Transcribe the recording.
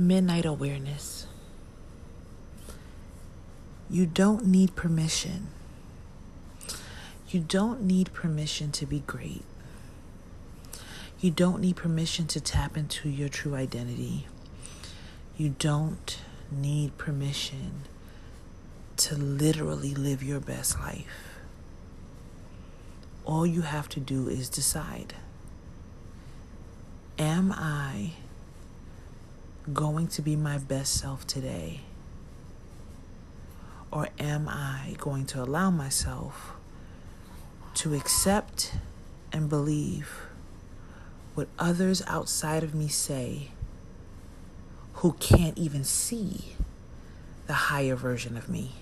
Midnight awareness. You don't need permission. You don't need permission to be great. You don't need permission to tap into your true identity. You don't need permission to literally live your best life. All you have to do is decide Am I going to be my best self today? Or am I going to allow myself to accept and believe what others outside of me say who can't even see the higher version of me?